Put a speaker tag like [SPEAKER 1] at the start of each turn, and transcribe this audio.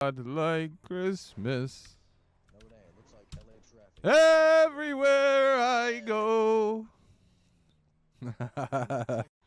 [SPEAKER 1] God like Christmas.
[SPEAKER 2] Like
[SPEAKER 1] everywhere I go.